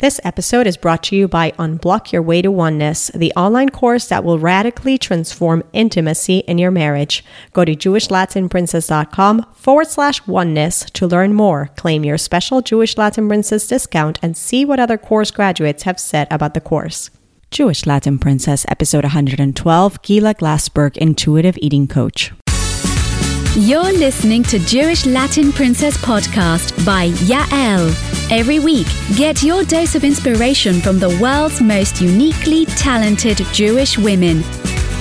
This episode is brought to you by Unblock Your Way to Oneness, the online course that will radically transform intimacy in your marriage. Go to JewishLatinPrincess.com forward slash oneness to learn more, claim your special Jewish Latin Princess discount, and see what other course graduates have said about the course. Jewish Latin Princess, episode 112, Gila Glassberg, Intuitive Eating Coach. You're listening to Jewish Latin Princess podcast by Yael. Every week, get your dose of inspiration from the world's most uniquely talented Jewish women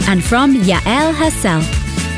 and from Yael herself.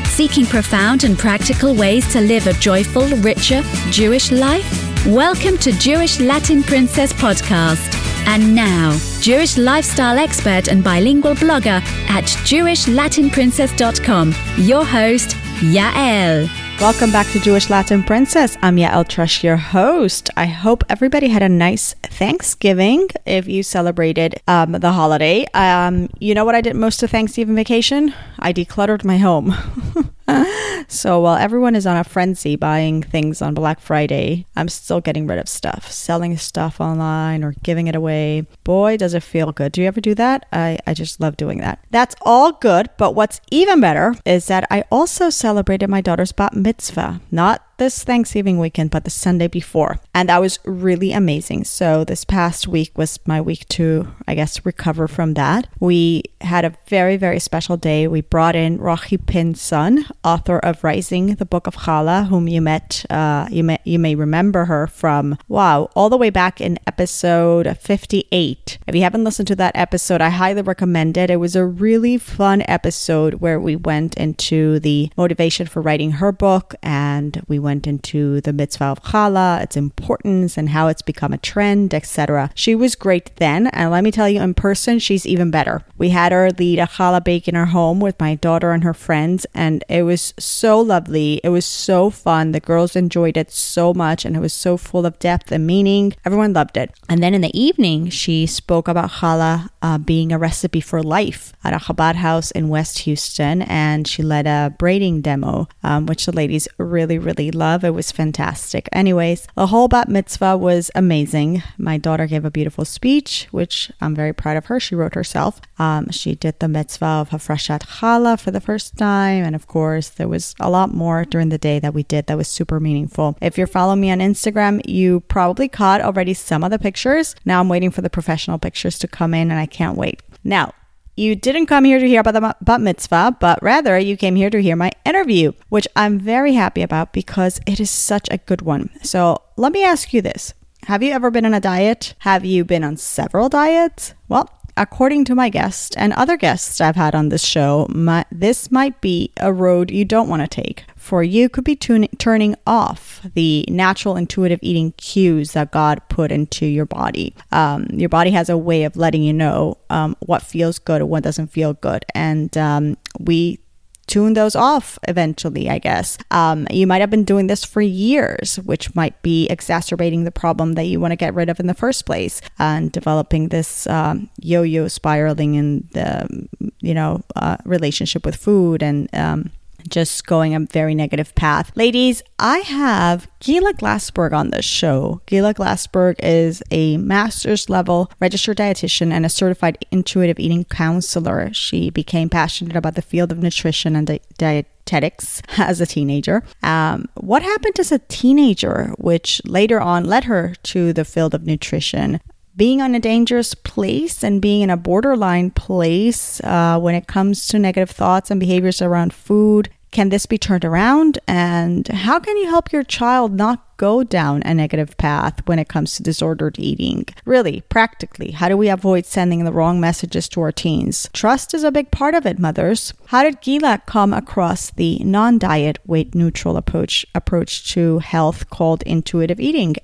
Seeking profound and practical ways to live a joyful, richer Jewish life? Welcome to Jewish Latin Princess podcast. And now, Jewish lifestyle expert and bilingual blogger at JewishLatinPrincess.com, your host, Yael. Welcome back to Jewish Latin Princess. I'm Yael Trusch, your host. I hope everybody had a nice Thanksgiving if you celebrated um, the holiday. Um, you know what I did most of Thanksgiving vacation? I decluttered my home. so while everyone is on a frenzy buying things on Black Friday, I'm still getting rid of stuff, selling stuff online or giving it away. Boy, does it feel good. Do you ever do that? I, I just love doing that. That's all good, but what's even better is that I also celebrated my daughter's bat mitzvah, not this Thanksgiving weekend, but the Sunday before. And that was really amazing. So this past week was my week to, I guess, recover from that. We had a very, very special day. We brought in Rochie Pinson, author of Rising, the Book of Challah, whom you met, uh, you may, you may remember her from, wow, all the way back in episode 58. If you haven't listened to that episode, I highly recommend it. It was a really fun episode where we went into the motivation for writing her book and we went into the mitzvah of challah, its importance, and how it's become a trend, etc. She was great then, and let me tell you, in person, she's even better. We had her lead a challah bake in her home with my daughter and her friends, and it was so lovely. It was so fun. The girls enjoyed it so much, and it was so full of depth and meaning. Everyone loved it. And then in the evening, she spoke about challah uh, being a recipe for life at a Chabad house in West Houston, and she led a braiding demo, um, which the ladies really, really love. It was fantastic. Anyways, the whole bat mitzvah was amazing. My daughter gave a beautiful speech, which I'm very proud of her. She wrote herself. Um, she did the mitzvah of Hafrashat Challah for the first time, and of course, there was a lot more during the day that we did that was super meaningful. If you're following me on Instagram, you probably caught already some of the pictures. Now I'm waiting for the professional pictures to come in, and I can't wait. Now, you didn't come here to hear about the bat mitzvah, but rather you came here to hear my interview, which I'm very happy about because it is such a good one. So let me ask you this Have you ever been on a diet? Have you been on several diets? Well, according to my guest and other guests I've had on this show, my, this might be a road you don't want to take. For you could be tun- turning off the natural intuitive eating cues that God put into your body. Um, your body has a way of letting you know um, what feels good and what doesn't feel good. And um, we tune those off eventually, I guess. Um, you might have been doing this for years, which might be exacerbating the problem that you want to get rid of in the first place and developing this um, yo yo spiraling in the, you know, uh, relationship with food and, um, just going a very negative path. Ladies, I have Gila Glassberg on this show. Gila Glassberg is a master's level registered dietitian and a certified intuitive eating counselor. She became passionate about the field of nutrition and di- dietetics as a teenager. Um, what happened as a teenager, which later on led her to the field of nutrition? Being on a dangerous place and being in a borderline place uh, when it comes to negative thoughts and behaviors around food. Can this be turned around? And how can you help your child not go down a negative path when it comes to disordered eating? Really, practically, how do we avoid sending the wrong messages to our teens? Trust is a big part of it, mothers. How did Gila come across the non-diet weight neutral approach approach to health called intuitive eating?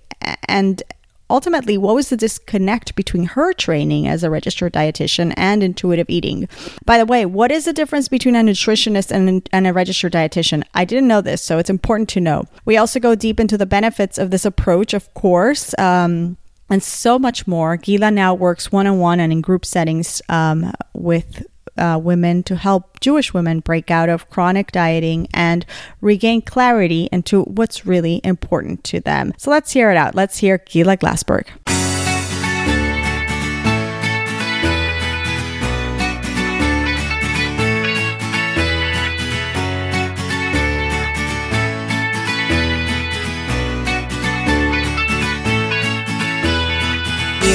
And ultimately, what was the disconnect between her training as a registered dietitian and intuitive eating? By the way, what is the difference between a nutritionist and, and a registered dietitian? I didn't know this, so it's important to know. We also go deep into the benefits of this approach, of course. Um, and so much more. Gila now works one on one and in group settings um, with uh, women to help Jewish women break out of chronic dieting and regain clarity into what's really important to them. So let's hear it out. Let's hear Gila Glassberg.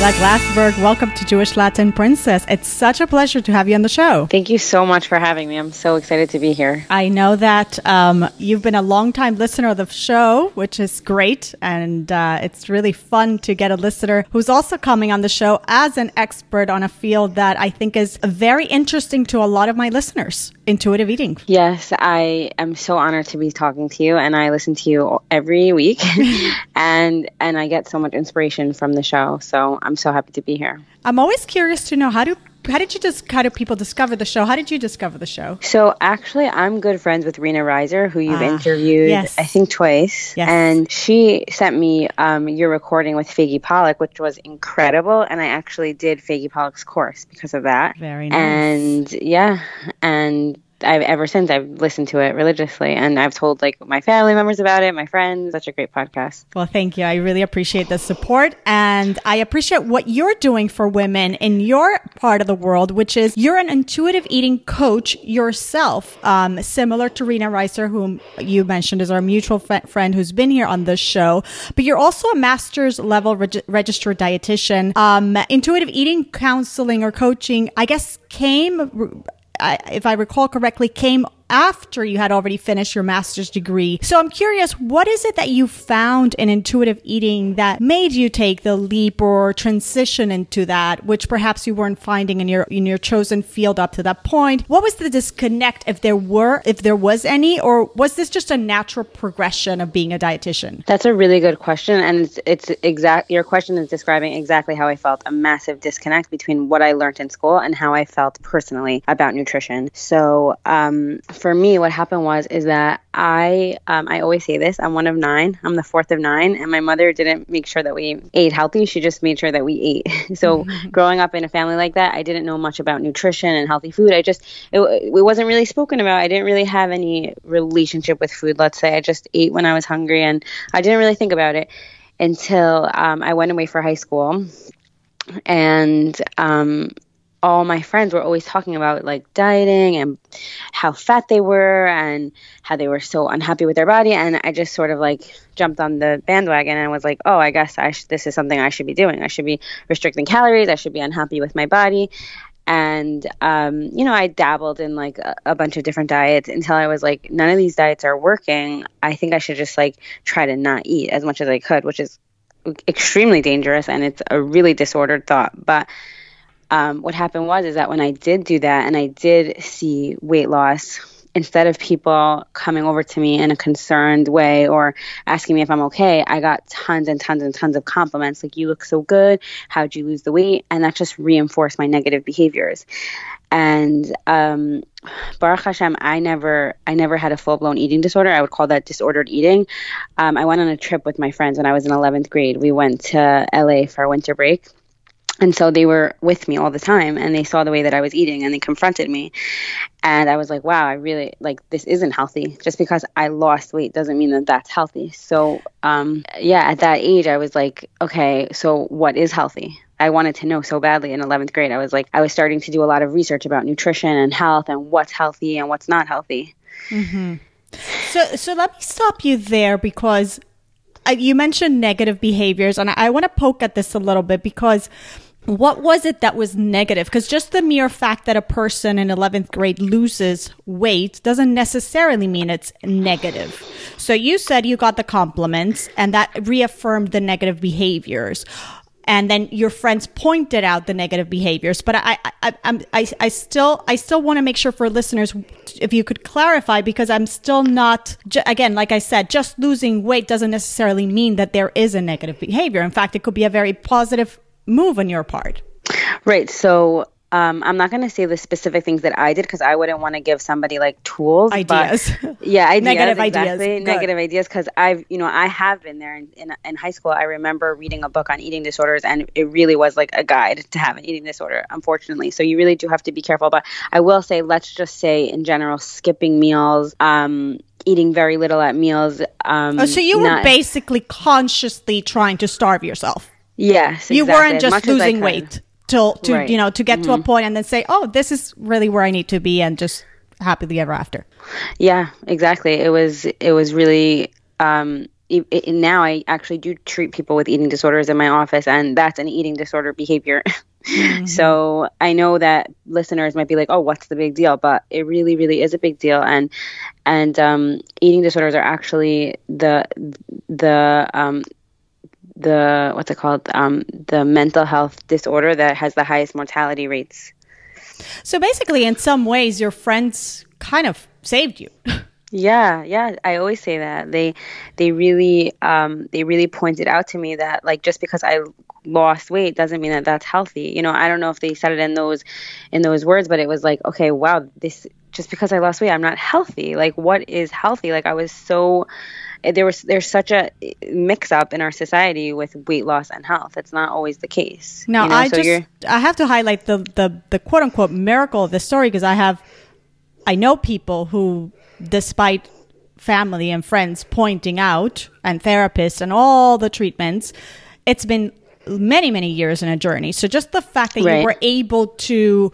Camila Glassberg, welcome to Jewish Latin Princess. It's such a pleasure to have you on the show. Thank you so much for having me. I'm so excited to be here. I know that um, you've been a long-time listener of the show, which is great. And uh, it's really fun to get a listener who's also coming on the show as an expert on a field that I think is very interesting to a lot of my listeners intuitive eating. Yes, I am so honored to be talking to you, and I listen to you every week, and and I get so much inspiration from the show. So I'm so happy to be here. I'm always curious to know how do how did you just how do people discover the show? How did you discover the show? So actually, I'm good friends with Rena Reiser, who you've uh, interviewed, yes. I think twice. Yes. And she sent me um, your recording with Faggy Pollock, which was incredible. And I actually did Faggy Pollock's course because of that. Very nice. And yeah, and I've ever since I've listened to it religiously and I've told like my family members about it, my friends. Such a great podcast. Well, thank you. I really appreciate the support and I appreciate what you're doing for women in your part of the world, which is you're an intuitive eating coach yourself, um, similar to Rena Reiser, whom you mentioned is our mutual f- friend who's been here on this show. But you're also a master's level reg- registered dietitian. Um, intuitive eating counseling or coaching, I guess, came if I recall correctly, came after you had already finished your master's degree. So I'm curious, what is it that you found in intuitive eating that made you take the leap or transition into that, which perhaps you weren't finding in your in your chosen field up to that point? What was the disconnect, if there were, if there was any, or was this just a natural progression of being a dietitian? That's a really good question, and it's, it's exact. Your question is describing exactly how I felt: a massive disconnect between what I learned in school and how I felt personally about nutrition. So. Um, for me, what happened was is that I um, I always say this. I'm one of nine. I'm the fourth of nine, and my mother didn't make sure that we ate healthy. She just made sure that we ate. so growing up in a family like that, I didn't know much about nutrition and healthy food. I just it, it wasn't really spoken about. I didn't really have any relationship with food. Let's say I just ate when I was hungry, and I didn't really think about it until um, I went away for high school and um, all my friends were always talking about like dieting and how fat they were and how they were so unhappy with their body. And i just sort of like jumped on the bandwagon and was like oh i guess I sh- this is something i should be doing. I should be restricting calories. I should be unhappy with my body. And um, you know i dabbled in like a, a bunch of different diets until i was like none of these diets are working. I think i should just like try to not eat as much as i could which is extremely dangerous and it's a really disordered thought. But um, what happened was is that when I did do that and I did see weight loss, instead of people coming over to me in a concerned way or asking me if I'm okay, I got tons and tons and tons of compliments like, you look so good. How'd you lose the weight? And that just reinforced my negative behaviors. And um, Baruch Hashem, I never, I never had a full blown eating disorder. I would call that disordered eating. Um, I went on a trip with my friends when I was in 11th grade. We went to LA for winter break and so they were with me all the time and they saw the way that I was eating and they confronted me. And I was like, wow, I really like this isn't healthy. Just because I lost weight doesn't mean that that's healthy. So, um, yeah, at that age, I was like, okay, so what is healthy? I wanted to know so badly in 11th grade. I was like, I was starting to do a lot of research about nutrition and health and what's healthy and what's not healthy. Mm-hmm. So, so let me stop you there because you mentioned negative behaviors, and I, I want to poke at this a little bit because what was it that was negative? Because just the mere fact that a person in 11th grade loses weight doesn't necessarily mean it's negative. So you said you got the compliments and that reaffirmed the negative behaviors. And then your friends pointed out the negative behaviors, but I, I, I, I, I still, I still want to make sure for listeners, if you could clarify, because I'm still not, again, like I said, just losing weight doesn't necessarily mean that there is a negative behavior. In fact, it could be a very positive move on your part. Right. So um, I'm not going to say the specific things that I did because I wouldn't want to give somebody like tools, ideas. yeah, ideas, negative exactly, ideas, negative ideas. Because I've, you know, I have been there in, in, in high school. I remember reading a book on eating disorders, and it really was like a guide to have an eating disorder. Unfortunately, so you really do have to be careful. But I will say, let's just say in general, skipping meals. Um, eating very little at meals. Um, oh, so you not, were basically consciously trying to starve yourself. Yes, you weren't just losing weight till to right. you know to get mm-hmm. to a mm-hmm. point and then say, oh, this is really where I need to be, and just happily ever after. Yeah, exactly. It was it was really um, it, it, now I actually do treat people with eating disorders in my office, and that's an eating disorder behavior. Mm-hmm. So I know that listeners might be like, "Oh, what's the big deal?" But it really, really is a big deal, and and um, eating disorders are actually the the um, the what's it called um, the mental health disorder that has the highest mortality rates. So basically, in some ways, your friends kind of saved you. Yeah, yeah, I always say that. They they really um they really pointed out to me that like just because I lost weight doesn't mean that that's healthy. You know, I don't know if they said it in those in those words, but it was like, okay, wow, this just because I lost weight, I'm not healthy. Like what is healthy? Like I was so there was there's such a mix up in our society with weight loss and health. It's not always the case. Now, you know? I so just I have to highlight the the the quote unquote miracle of this story because I have I know people who despite family and friends pointing out and therapists and all the treatments, it's been many many years in a journey so just the fact that right. you were able to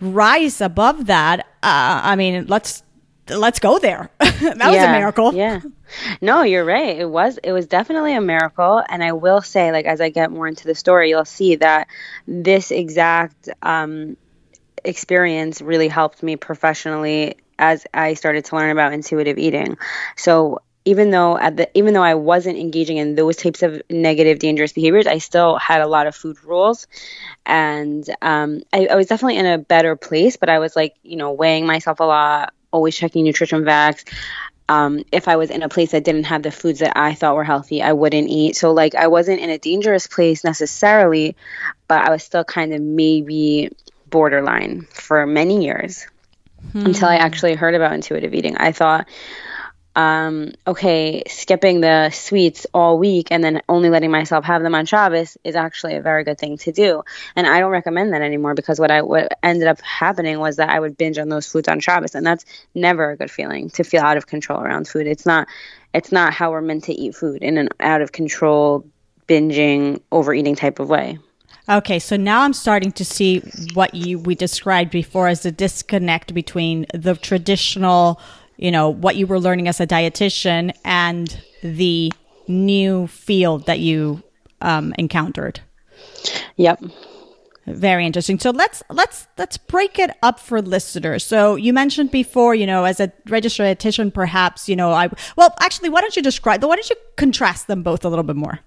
rise above that uh, i mean let's let's go there. That yeah, was a miracle. yeah. No you're right. It was it was definitely a miracle. And i will say like as i get more into the story you'll see that this exact um, experience really helped me professionally as I started to learn about intuitive eating. So even though at the even though I wasn't engaging in those types of negative, dangerous behaviors, I still had a lot of food rules, and um, I, I was definitely in a better place. But I was like, you know, weighing myself a lot, always checking nutrition facts. Um, if I was in a place that didn't have the foods that I thought were healthy, I wouldn't eat. So like I wasn't in a dangerous place necessarily, but I was still kind of maybe borderline for many years hmm. until I actually heard about intuitive eating. I thought, um, okay, skipping the sweets all week and then only letting myself have them on Shabbos is actually a very good thing to do. And I don't recommend that anymore because what I what ended up happening was that I would binge on those foods on Shabbos, and that's never a good feeling to feel out of control around food. It's not it's not how we're meant to eat food in an out of control binging overeating type of way. Okay, so now I'm starting to see what you we described before as the disconnect between the traditional, you know, what you were learning as a dietitian and the new field that you um, encountered. Yep. Very interesting. So let's let's let's break it up for listeners. So you mentioned before, you know, as a registered dietitian, perhaps, you know, I well, actually, why don't you describe? Why don't you contrast them both a little bit more?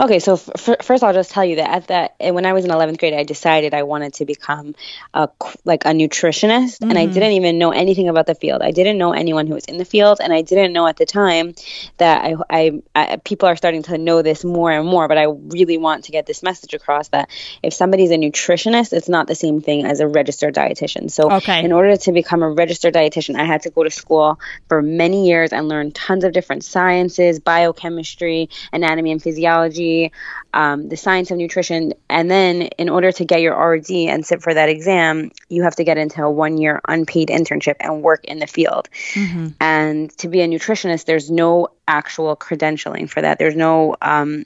Okay, so f- first I'll just tell you that at that when I was in 11th grade, I decided I wanted to become a like a nutritionist, mm-hmm. and I mm-hmm. didn't even know anything about the field. I didn't know anyone who was in the field, and I didn't know at the time that I, I, I people are starting to know this more and more. But I really want to get this message across that if somebody's a nutritionist, it's not the same thing as a registered dietitian. So okay. in order to become a registered dietitian, I had to go to school for many years and learn tons of different sciences, biochemistry, anatomy and physiology physiology, um, the science of nutrition, and then in order to get your RD and sit for that exam, you have to get into a one year unpaid internship and work in the field. Mm-hmm. And to be a nutritionist, there's no actual credentialing for that. There's no um,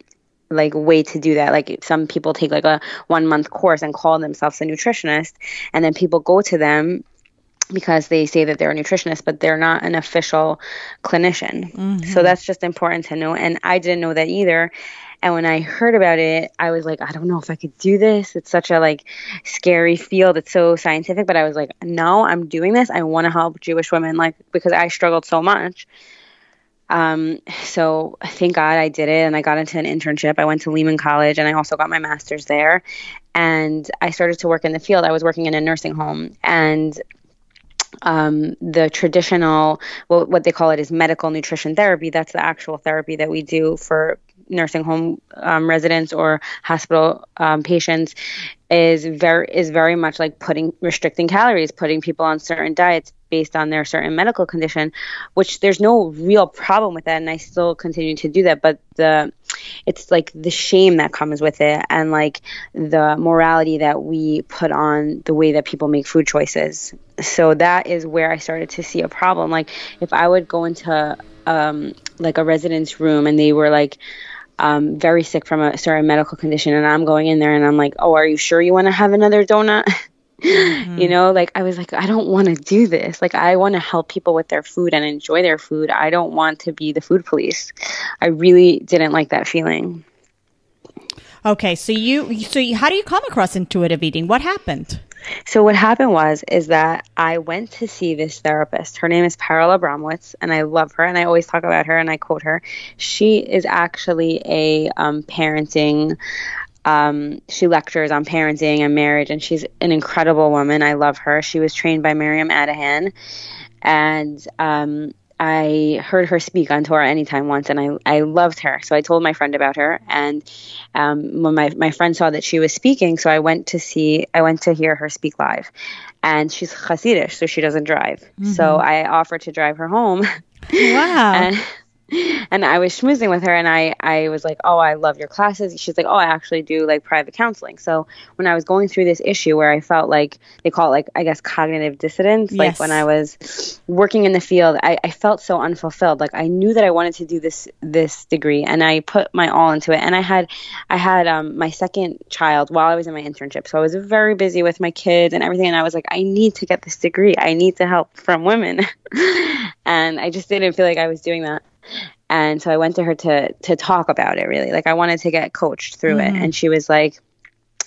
like way to do that. Like some people take like a one month course and call themselves a nutritionist, and then people go to them because they say that they're a nutritionist, but they're not an official clinician. Mm-hmm. So that's just important to know. And I didn't know that either. And when I heard about it, I was like, I don't know if I could do this. It's such a like scary field. It's so scientific, but I was like, no, I'm doing this. I want to help Jewish women like because I struggled so much. Um, so thank God I did it and I got into an internship. I went to Lehman College and I also got my master's there. And I started to work in the field. I was working in a nursing home and um, the traditional, well, what they call it is medical nutrition therapy. That's the actual therapy that we do for nursing home um, residents or hospital um, patients is very is very much like putting restricting calories, putting people on certain diets based on their certain medical condition, which there's no real problem with that, and I still continue to do that. But the it's like the shame that comes with it, and like the morality that we put on the way that people make food choices. So that is where I started to see a problem. Like if I would go into um, like a residence room and they were like um, very sick from a certain medical condition, and I'm going in there and I'm like, "Oh, are you sure you want to have another donut?" Mm-hmm. You know, like I was like, I don't want to do this. Like, I want to help people with their food and enjoy their food. I don't want to be the food police. I really didn't like that feeling. Okay, so you, so you, how do you come across intuitive eating? What happened? So what happened was is that I went to see this therapist. Her name is Parala Bromwitz, and I love her, and I always talk about her, and I quote her. She is actually a um, parenting. Um, she lectures on parenting and marriage, and she's an incredible woman. I love her. She was trained by Miriam Adahan, and um, I heard her speak on Torah Anytime once, and I, I loved her. So I told my friend about her, and um, when my, my friend saw that she was speaking, so I went to see, I went to hear her speak live, and she's Hasidish, so she doesn't drive. Mm-hmm. So I offered to drive her home. Wow. and and I was schmoozing with her and I, I was like, Oh, I love your classes. She's like, Oh, I actually do like private counseling. So when I was going through this issue where I felt like they call it like, I guess, cognitive dissonance, yes. like when I was working in the field, I, I felt so unfulfilled. Like I knew that I wanted to do this, this degree and I put my all into it. And I had, I had um, my second child while I was in my internship. So I was very busy with my kids and everything. And I was like, I need to get this degree. I need to help from women. and I just didn't feel like I was doing that and so I went to her to to talk about it really like I wanted to get coached through mm-hmm. it and she was like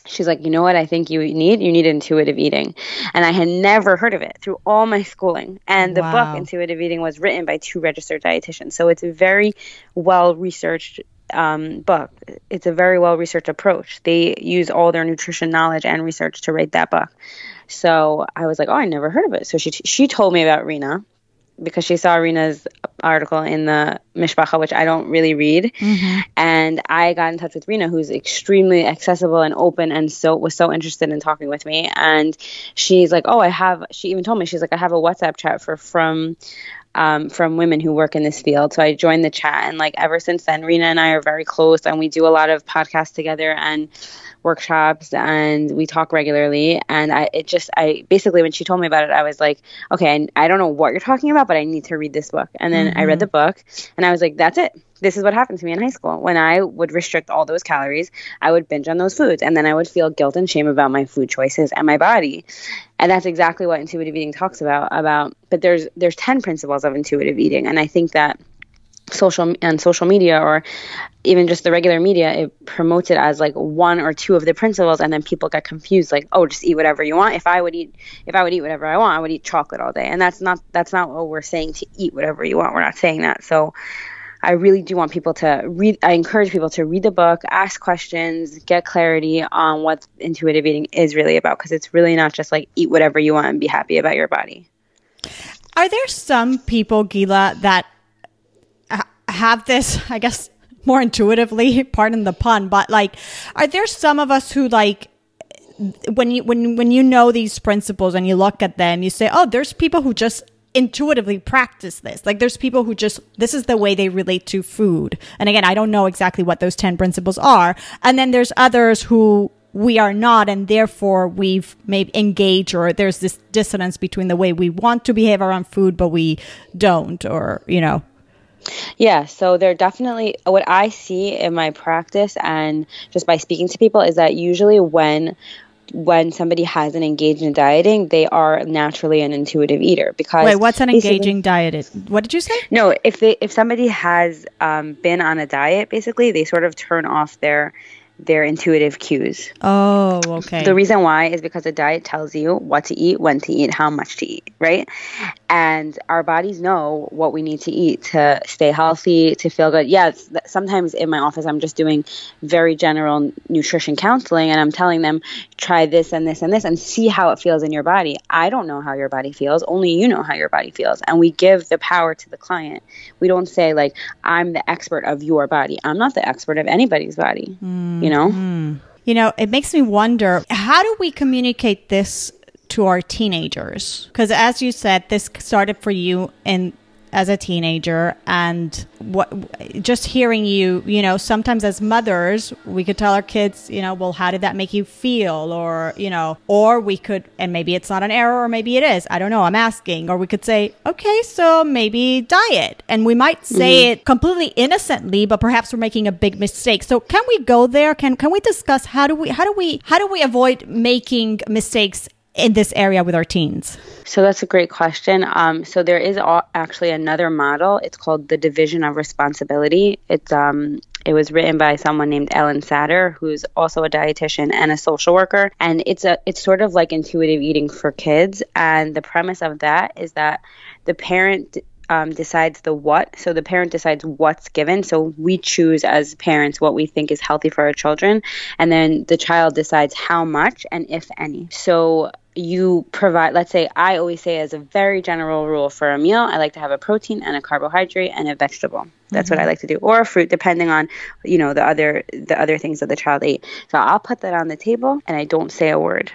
she's like you know what I think you need you need intuitive eating and I had never heard of it through all my schooling and the wow. book intuitive eating was written by two registered dietitians so it's a very well researched um, book. It's a very well researched approach. They use all their nutrition knowledge and research to write that book. So I was like, oh, I never heard of it. So she she told me about Rena, because she saw Rena's article in the Mishpacha, which I don't really read. Mm-hmm. And I got in touch with Rena, who's extremely accessible and open and so was so interested in talking with me. And she's like, Oh, I have she even told me, she's like, I have a WhatsApp chat for from um, from women who work in this field. So I joined the chat and like ever since then Rena and I are very close and we do a lot of podcasts together and workshops and we talk regularly and I it just I basically when she told me about it I was like okay I, I don't know what you're talking about but I need to read this book and then mm-hmm. I read mm-hmm. the book and I was like that's it this is what happened to me in high school. When I would restrict all those calories I would binge on those foods and then I would feel guilt and shame about my food choices and my body. And that's exactly what intuitive eating talks about about but there's there's 10 principles of intuitive eating and I think that social and social media or even just the regular media it promotes it as like one or two of the principles and then people get confused like oh just eat whatever you want. If i would eat if i would eat whatever i want i would eat chocolate all day. And that's not that's not what we're saying to eat whatever you want. We're not saying that. So I really do want people to read. I encourage people to read the book, ask questions, get clarity on what intuitive eating is really about because it's really not just like eat whatever you want and be happy about your body. Are there some people, Gila, that have this, I guess, more intuitively, pardon the pun, but like, are there some of us who like, when you when when you know these principles and you look at them, you say, "Oh, there's people who just intuitively practice this. Like there's people who just this is the way they relate to food. And again, I don't know exactly what those 10 principles are. And then there's others who we are not and therefore we've maybe engaged or there's this dissonance between the way we want to behave around food but we don't or you know yeah, so they're definitely what I see in my practice and just by speaking to people is that usually when when somebody has an engaged in dieting, they are naturally an intuitive eater because Wait, what's an engaging diet? What did you say? No, if they if somebody has um, been on a diet, basically they sort of turn off their their intuitive cues. Oh, okay. The reason why is because a diet tells you what to eat, when to eat, how much to eat, right? And our bodies know what we need to eat to stay healthy, to feel good. Yeah, sometimes in my office, I'm just doing very general nutrition counseling and I'm telling them, try this and this and this and see how it feels in your body. I don't know how your body feels, only you know how your body feels. And we give the power to the client. We don't say, like, I'm the expert of your body. I'm not the expert of anybody's body. Mm you know? Mm. You know, it makes me wonder how do we communicate this to our teenagers? Because as you said, this started for you in as a teenager and what just hearing you you know sometimes as mothers we could tell our kids you know well how did that make you feel? Or you know or we could and maybe it's not an error or maybe it is i don't know i'm asking. Or we could say okay so maybe diet. And we might say mm-hmm. it completely innocently but perhaps we're making a big mistake. So can we go there? Can can we discuss how do we how do we how do we avoid making mistakes in this area with our teens? So that's a great question. Um, so there is actually another model. It's called the division of responsibility. It's um, it was written by someone named Ellen Satter, who's also a dietitian and a social worker. And it's a it's sort of like intuitive eating for kids. And the premise of that is that the parent um, decides the what. So the parent decides what's given. So we choose as parents what we think is healthy for our children. And then the child decides how much and if any. So you provide let's say i always say as a very general rule for a meal i like to have a protein and a carbohydrate and a vegetable that's mm-hmm. what i like to do or a fruit depending on you know the other the other things that the child ate so i'll put that on the table and i don't say a word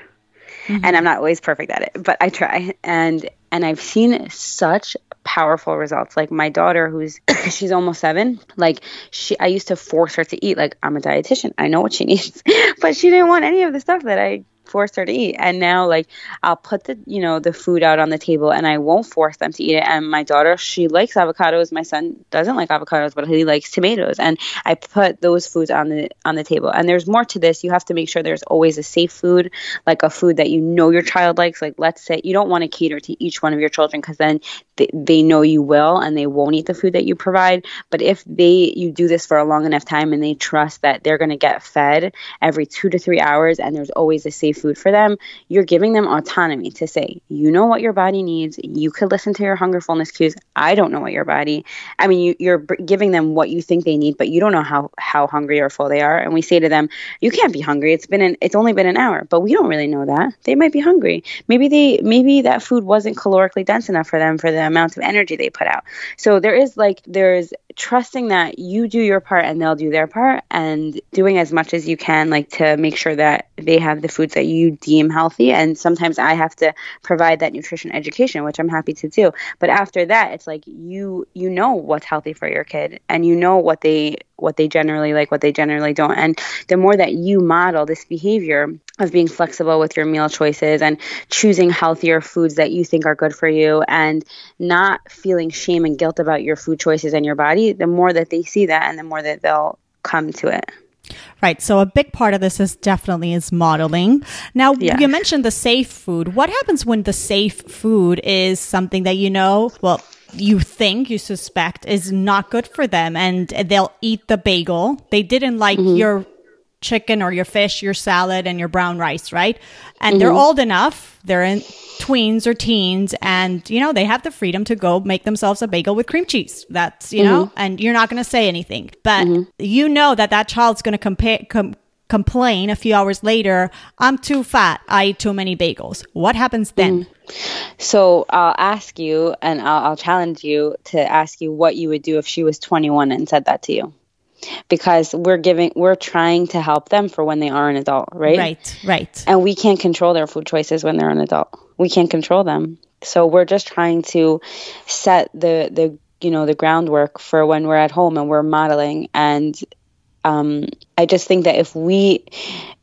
mm-hmm. and i'm not always perfect at it but i try and and i've seen such powerful results. Like my daughter, who's she's almost seven, like she, I used to force her to eat. Like I'm a dietitian, I know what she needs, but she didn't want any of the stuff that I force her to eat. And now, like, I'll put the, you know, the food out on the table and I won't force them to eat it. And my daughter, she likes avocados. My son doesn't like avocados, but he likes tomatoes. And I put those foods on the, on the table. And there's more to this. You have to make sure there's always a safe food, like a food that you know your child likes. Like, let's say you don't want to cater to each one of your children because then they, they know you will and they won't eat the food that you provide. But if they, you do this for a long enough time and they trust that they're going to get fed every two to three hours and there's always a safe food for them, you're giving them autonomy to say, you know what your body needs. You could listen to your hunger fullness cues. I don't know what your body. I mean, you, are giving them what you think they need, but you don't know how how hungry or full they are. And we say to them, you can't be hungry. It's been an, it's only been an hour, but we don't really know that. They might be hungry. Maybe they maybe that food wasn't calorically dense enough for them for the amount of energy they put out. So there is like there's trusting that you do your part and they'll do their part and doing as much as you can like to make sure that they have the foods that you deem healthy. And sometimes i have to provide that nutrition education which i'm happy to do. But after that it's like you you know what's healthy for your kid and you know what they what they generally like what they generally don't. And the more that you model this behavior of being flexible with your meal choices and choosing healthier foods that you think are good for you and not feeling shame and guilt about your food choices and your body the more that they see that and the more that they'll come to it Right. So a big part of this is definitely is modeling. Now yeah. you mentioned the safe food. What happens when the safe food is something that you know, well, you think, you suspect is not good for them and they'll eat the bagel. They didn't like mm-hmm. your chicken or your fish, your salad, and your brown rice, right? And mm-hmm. they're old enough, they're in tweens or teens, and you know, they have the freedom to go make themselves a bagel with cream cheese. That's, you mm-hmm. know, and you're not going to say anything. But mm-hmm. you know that that child's going to compare, com- complain a few hours later, I'm too fat, I eat too many bagels. What happens then? Mm-hmm. So I'll ask you and I'll, I'll challenge you to ask you what you would do if she was 21 and said that to you because we're giving we're trying to help them for when they are an adult right right right and we can't control their food choices when they're an adult we can't control them so we're just trying to set the the you know the groundwork for when we're at home and we're modeling and um, i just think that if we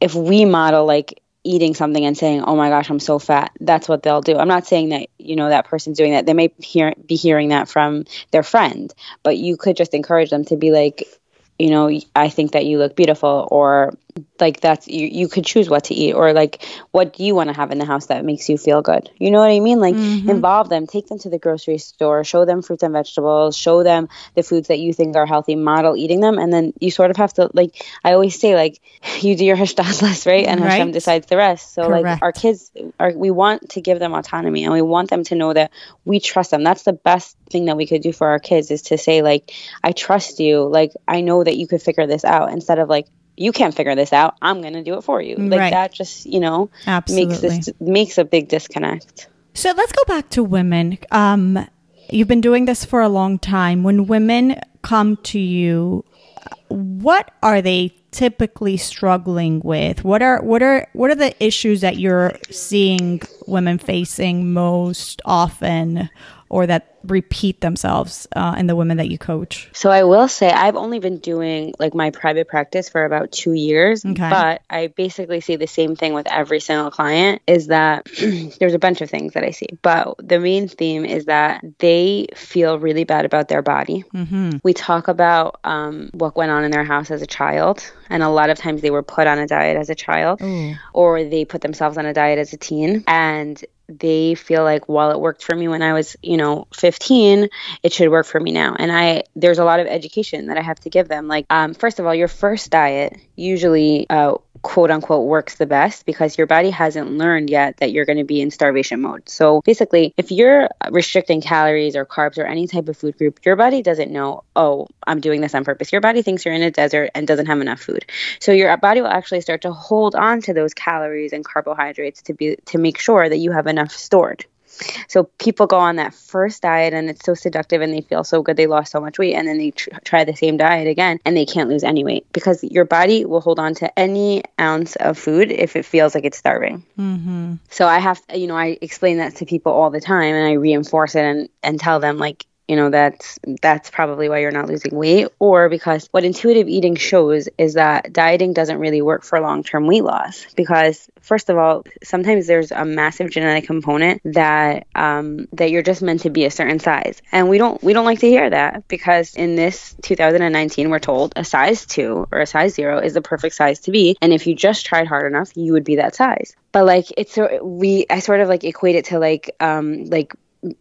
if we model like eating something and saying, "Oh my gosh, I'm so fat." That's what they'll do. I'm not saying that you know that person's doing that. They may hear, be hearing that from their friend, but you could just encourage them to be like, you know, I think that you look beautiful, or like that's you, you could choose what to eat or like what do you want to have in the house that makes you feel good you know what i mean like mm-hmm. involve them take them to the grocery store show them fruits and vegetables show them the foods that you think are healthy model eating them and then you sort of have to like i always say like you do your hishtadlus right and right. hashem decides the rest so Correct. like our kids are we want to give them autonomy and we want them to know that we trust them that's the best thing that we could do for our kids is to say like i trust you like i know that you could figure this out instead of like you can't figure this out. I'm going to do it for you. Like right. that just, you know, Absolutely. makes this makes a big disconnect. So let's go back to women. Um, you've been doing this for a long time. When women come to you, what are they typically struggling with? What are what are what are the issues that you're seeing women facing most often or that repeat themselves uh, in the women that you coach? So I will say I've only been doing like my private practice for about two years, Okay. but I basically see the same thing with every single client. Is that there's a bunch of things that I see, but the main theme is that they feel really bad about their body. Mm-hmm. We talk about um, what went on in their house as a child, and a lot of times they were put on a diet as a child, Ooh. or they put themselves on a diet as a teen, and they feel like while it worked for me when I was, you know, 15, it should work for me now. And I there's a lot of education that I have to give them. Like, um, first of all, your first diet usually uh, quote unquote works the best because your body hasn't learned yet that you're going to be in starvation mode. So basically, if you're restricting calories or carbs or any type of food group, your body doesn't know, oh, I'm doing this on purpose. Your body thinks you're in a desert and doesn't have enough food. So your body will actually start to hold on to those calories and carbohydrates to be to make sure that you have enough stored. So people go on that first diet and it's so seductive and they feel so good they lost so much weight and then they tr- try the same diet again and they can't lose any weight because your body will hold on to any ounce of food if it feels like it's starving. Mm-hmm. So I have, you know, I explain that to people all the time and I reinforce it and, and tell them like, you know, that's that's probably why you're not losing weight or because what intuitive eating shows is that dieting doesn't really work for long-term weight loss. Because first of all, sometimes there's a massive genetic component that um, that you're just meant to be a certain size, and we don't we don't like to hear that because in this 2019 we're told a size two or a size zero is the perfect size to be, and if you just tried hard enough, you would be that size. But like it's we I sort of like equate it to like um like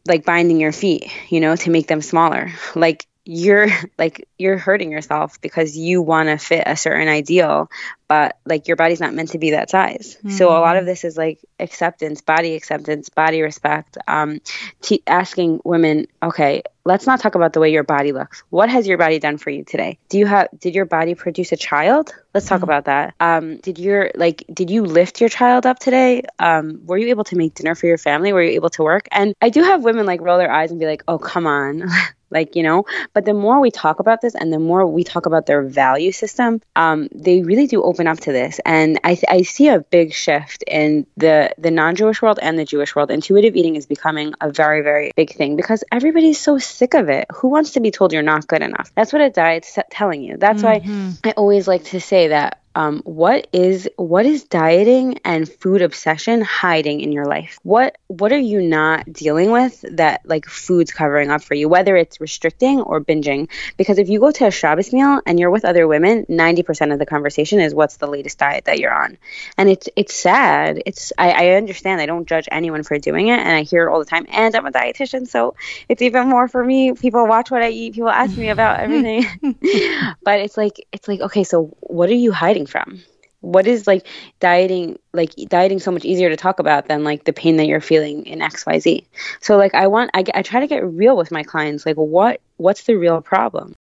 like binding your feet, you know, to make them smaller. Like you're like you're hurting yourself because you want to fit a certain ideal but like your body's not meant to be that size. So a lot of this is like acceptance body acceptance body respect um t- asking women okay let's not talk about the way your body looks. What has your body done for you today? Do you have did your body produce a child? Let's talk about that. Um did your like did you lift your child up today? Um were you able to make dinner for your family? Were you able to work? And i do have women like roll their eyes and be like oh come on like you know but the more we talk about this and the more we talk about their value system um, they really do open up to this. And I, th- I see a big shift in the the non-jewish world and the jewish world. Intuitive eating is becoming a very very big thing because everybody's so sick of it. Who wants to be told you're not good enough? That's what a diet's telling you. That's why i always like to say that um, what is what is dieting and food obsession hiding in your life? What what are you not dealing with that like food's covering up for you? Whether it's restricting or binging, because if you go to a Shabbos meal and you're with other women, ninety percent of the conversation is what's the latest diet that you're on, and it's it's sad. It's I, I understand. I don't judge anyone for doing it, and I hear it all the time. And I'm a dietitian, so it's even more for me. People watch what I eat. People ask me about everything, but it's like it's like okay, so what are you hiding from? What is like dieting like dieting so much easier to talk about than like the pain that you're feeling in XYZ. So like I want I, I try to get real with my clients like what what's the real problem?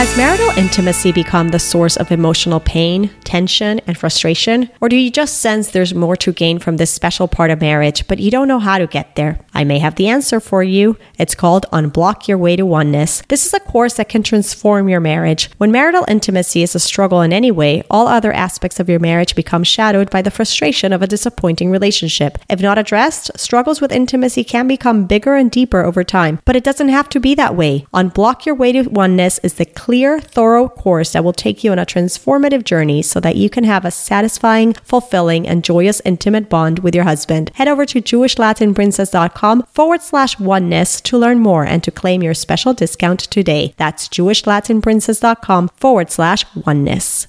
Has marital intimacy become the source of emotional pain, tension, and frustration? Or do you just sense there's more to gain from this special part of marriage, but you don't know how to get there? I may have the answer for you. It's called Unblock Your Way to Oneness. This is a course that can transform your marriage. When marital intimacy is a struggle in any way, all other aspects of your marriage become shadowed by the frustration of a disappointing relationship. If not addressed, struggles with intimacy can become bigger and deeper over time, but it doesn't have to be that way. Unblock Your Way to Oneness is the clear, thorough course that will take you on a transformative journey so that you can have a satisfying, fulfilling, and joyous intimate bond with your husband. Head over to jewishlatinprincess.com forward slash oneness to learn more and to claim your special discount today. That's jewishlatinprincess.com forward slash oneness.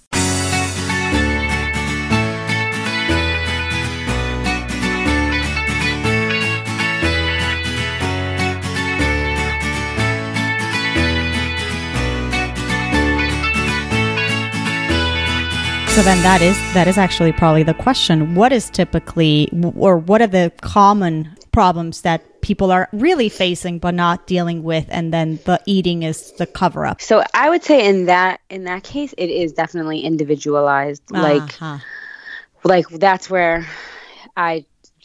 So then that is that is actually probably the question. What is typically or what are the common problems that people are really facing but not dealing with and then the eating is the cover up? So I would say in that in that case it is definitely individualized. Like Uh-huh. like that's where I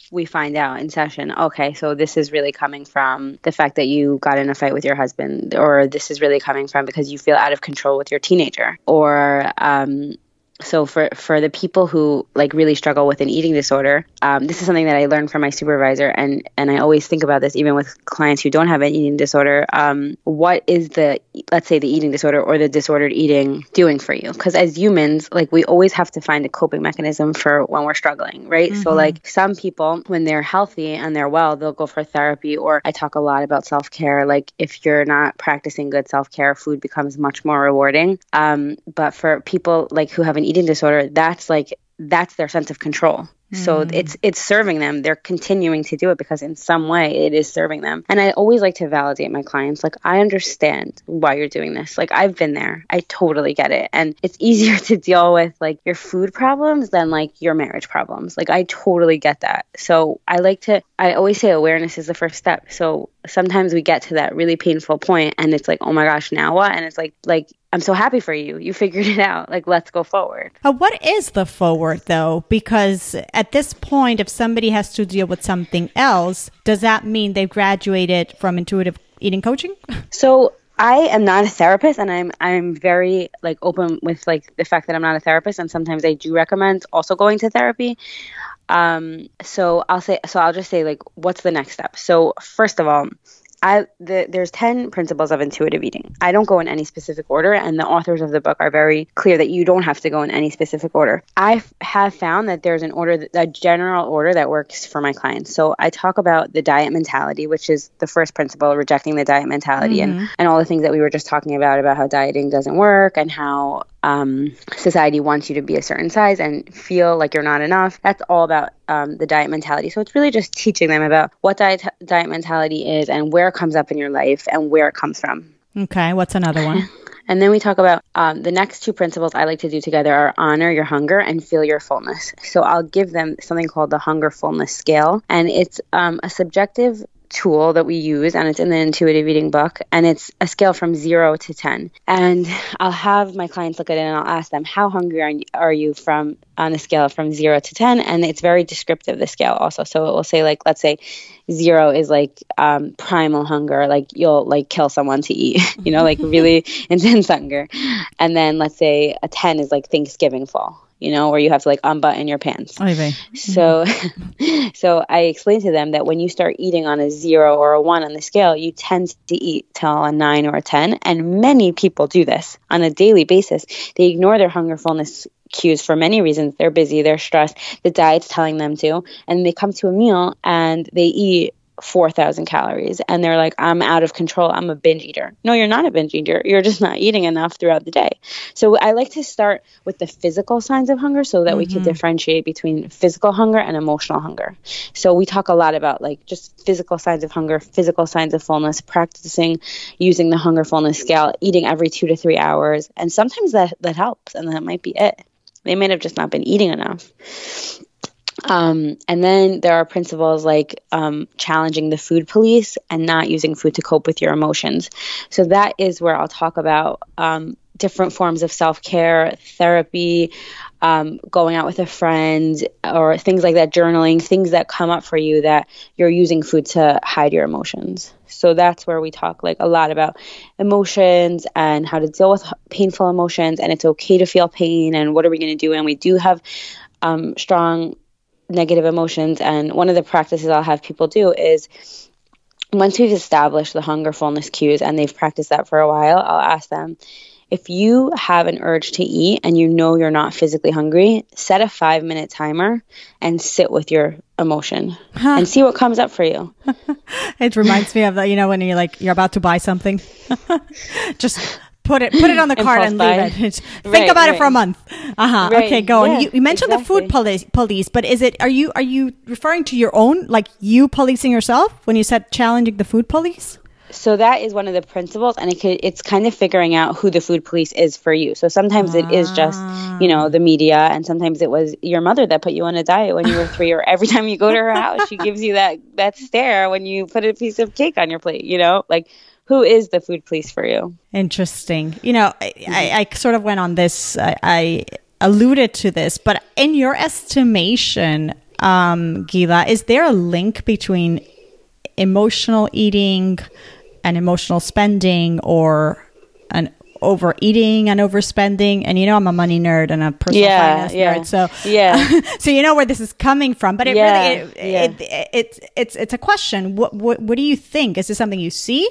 we find out in session, okay, so this is really coming from the fact that you got in a fight with your husband, or this is really coming from because you feel out of control with your teenager, or um, so for for the people who like really struggle with an eating disorder um, this is something that i learned from my supervisor and and i always think about this even with clients who don't have an eating disorder. Um, what is the let's say the eating disorder or the disordered eating doing for you? Because as humans like we always have to find a coping mechanism for when we're struggling right? Mm-hmm. so like some people when they're healthy and they're well they'll go for therapy or i talk a lot about self-care like if you're not practicing good self-care food becomes much more rewarding. Um, but for people like who have an eating disorder, that's like that's their sense of control. So mm. it's it's serving them. They're continuing to do it because in some way it is serving them. And I always like to validate my clients. Like I understand why you're doing this. Like I've been there. I totally get it. And it's easier to deal with like your food problems than like your marriage problems. Like I totally get that. So I like to I always say awareness is the first step. So sometimes we get to that really painful point and it's like, "Oh my gosh, now what?" And it's like like I'm so happy for you. You figured it out. Like, let's go forward. Uh, what is the forward, though? Because at this point, if somebody has to deal with something else, does that mean they've graduated from intuitive eating coaching? So, I am not a therapist and I'm I'm very like open with like the fact that I'm not a therapist and sometimes I do recommend also going to therapy. Um so I'll say so I'll just say like what's the next step. So first of all, I the, there's 10 principles of intuitive eating. I don't go in any specific order and the authors of the book are very clear that you don't have to go in any specific order. I have found that there's an order a general order that works for my clients. So I talk about the diet mentality, which is the first principle, rejecting the diet mentality mm-hmm. and and all the things that we were just talking about about how dieting doesn't work and how um, society wants you to be a certain size and feel like you're not enough. That's all about um, the diet mentality. So it's really just teaching them about what diet diet mentality is and where it comes up in your life and where it comes from. Okay, what's another one? And then we talk about um, the next two principles I like to do together are honor your hunger and feel your fullness. So I'll give them something called the hunger fullness scale, and it's um, a subjective tool that we use, and it's in the intuitive eating book, and it's a scale from zero to 10. And I'll have my clients look at it and I'll ask them, How hungry are you, are you from on a scale from zero to 10? And it's very descriptive, the scale also. So it will say, like, let's say zero is like um, primal hunger, like you'll like kill someone to eat, you know, like really intense hunger. And then let's say a 10 is like Thanksgiving fall you know, where you have to like unbutton your pants. Mm-hmm. So, so I explained to them that when you start eating on a zero or a one on the scale, you tend to eat till a nine or a 10. And many people do this on a daily basis. They ignore their hunger fullness cues for many reasons. They're busy, they're stressed, the diet's telling them to, and they come to a meal and they eat 4,000 calories and they're like, I'm out of control. I'm a binge eater. No, you're not a binge eater. You're just not eating enough throughout the day. So I like to start with the physical signs of hunger so that mm-hmm. we can mm-hmm. differentiate between physical hunger and emotional hunger. So we talk a lot about like just physical signs of hunger, physical signs of fullness, practicing using the hunger fullness scale, eating every two to three hours. And sometimes that, that helps and that might be it. They might have just not been eating enough. Um, and then there are principles like um, challenging the food police and not using food to cope with your emotions. So that is where I'll talk about um, different forms of self care, therapy, um, going out with a friend, or things like that, journaling, things that come up for you that you're using food to hide your emotions. So that's where we talk like a lot about emotions and how to deal with painful emotions, and it's okay to feel pain, and what are we going to do? And we do have um, strong negative emotions. And one of the practices I'll have people do is once we've established the hunger fullness cues and they've practiced that for a while, I'll ask them if you have an urge to eat and you know you're not physically hungry, set a five minute timer and sit with your emotion huh. and see what comes up for you. it reminds me of that, you know, when you're like, you're about to buy something. Just put it put it on the card and leave it. Think right, about right. it for a month. Uh huh. Right. Okay, go. Yeah, you, you, mentioned exactly. the food police, police, but is it are you are you referring to your own like you policing yourself when you said challenging the food police? So that is one of the principles, and it could, it's kind of figuring out who the food police is for you. So sometimes ah. it is just you know the media, and sometimes it was your mother that put you on a diet when you were three, or every time you go to her house, she gives you that that stare when you put a piece of cake on your plate. You know, like who is the food police for you? Interesting. You know, I, I, I sort of went on this. I, I alluded to this, but in your estimation, um, Gila, is there a link between emotional eating and emotional spending or an overeating and overspending and you know i'm a money nerd and a personal Yeah, finance yeah. nerd so Yeah. so you know where this is coming from but it Yeah, really it, yeah. it, it, it's it's it's a question what, what what do you think is this something you see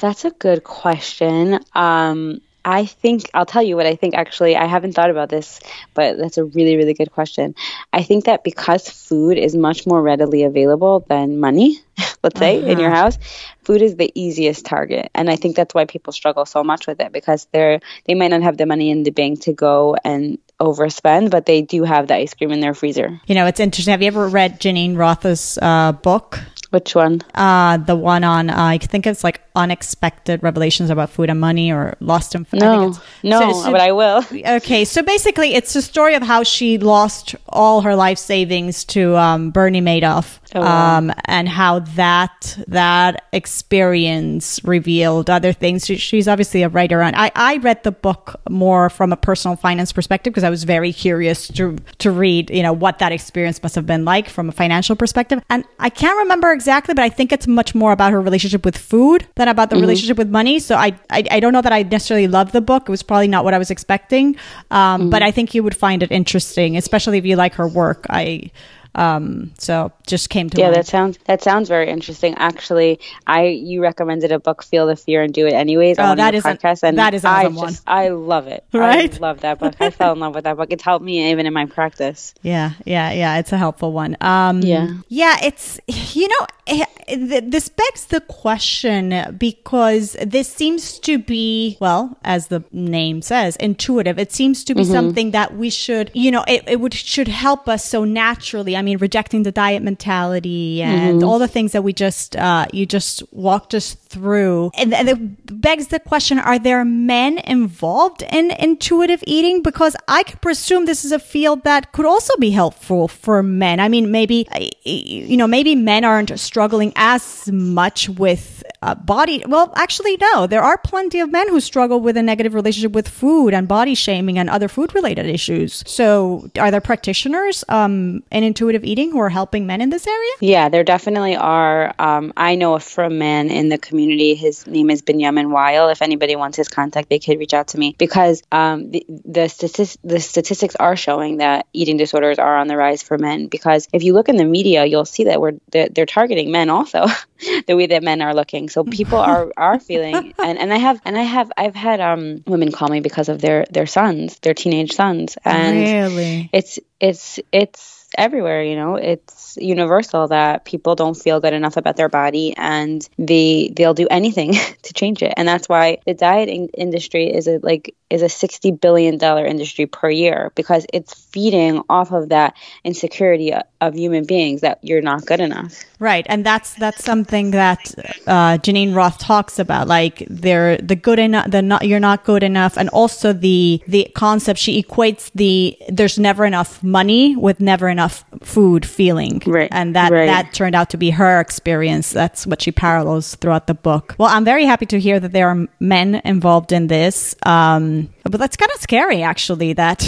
That's a good question. Um, I think I'll tell you what I think. Actually, I haven't thought about this, but that's a really, really good question. I think that because food is much more readily available than money, let's say in your house, food is the easiest target, and I think that's why people struggle so much with it because they're they might not have the money in the bank to go and overspend, but they do have the ice cream in their freezer. you know it's interesting. Have you ever read Geneen Roth's uh, book Which one? uh, the one on uh, I think it's like unexpected revelations about food and money or lost in I No, no, so- so- but I will. okay, so basically, it's the story of how she lost all her life savings to um, Bernie Madoff, Oh, wow. um, and how that that experience revealed other things. She, she's obviously a writer, and I, I read the book more from a personal finance perspective because I was very curious to to read, you know, what that experience must have been like from a financial perspective. And I can't remember exactly, but I think it's much more about her relationship with food than about the relationship with money. So I, I I don't know that I necessarily love the book. It was probably not what I was expecting, um, but I think you would find it interesting, especially if you like her work. I um, so just came to Yeah, mind. that sounds that sounds very interesting. Actually, I you recommended a book, Feel the Fear and Do It Anyways. Oh, on that is an- and that is an I awesome one. just I love it. Right? I love that book. I fell in love with that book. It's helped me even in my practice. Yeah, yeah, yeah. It's a helpful one. Um, Yeah. yeah. It's you know, eh, th- this begs the question because this seems to be well, as the name says, intuitive. It seems to be something that we should, you know, it, it would should help us so naturally. I mean, rejecting the diet mentality and all the things that we just uh, you just walked us through, and, and it begs the question: Are there men involved in intuitive eating? Because I could presume this is a field that could also be helpful for men. I mean, maybe you know, maybe men aren't struggling as much with uh, body. Well, actually, no. There are plenty of men who struggle with a negative relationship with food and body shaming and other food-related issues. So, are there practitioners um, in intuitive eating who are helping men in this area? Yeah, there definitely are. Um, I know a man in the community. His name is Benjamin Weil. If anybody wants his contact, they could reach out to me because um, the the, statis- the statistics are showing that eating disorders are on the rise for men. Because if you look in the media, you'll see that we're they're, they're targeting men also, the way that men are looking. So people are are feeling and, and I have and I have I've had um, women call me because of their their sons, their teenage sons, and really? it's it's it's everywhere you know? It's universal that people don't feel good enough about their body and they they'll do anything to change it. And that's why the dieting industry is a like is a 60 billion dollar industry per year because it's feeding off of that insecurity of human beings that you're not good enough. Right, and that's that's something that uh, Geneen Roth talks about, like they're the good enough, the not you're not good enough, and also the the concept she equates the there's never enough money with never enough food feeling, Right, and that right. that turned out to be her experience. That's what she parallels throughout the book. Well, I'm very happy to hear that there are men involved in this, um, but that's kind of scary, actually. That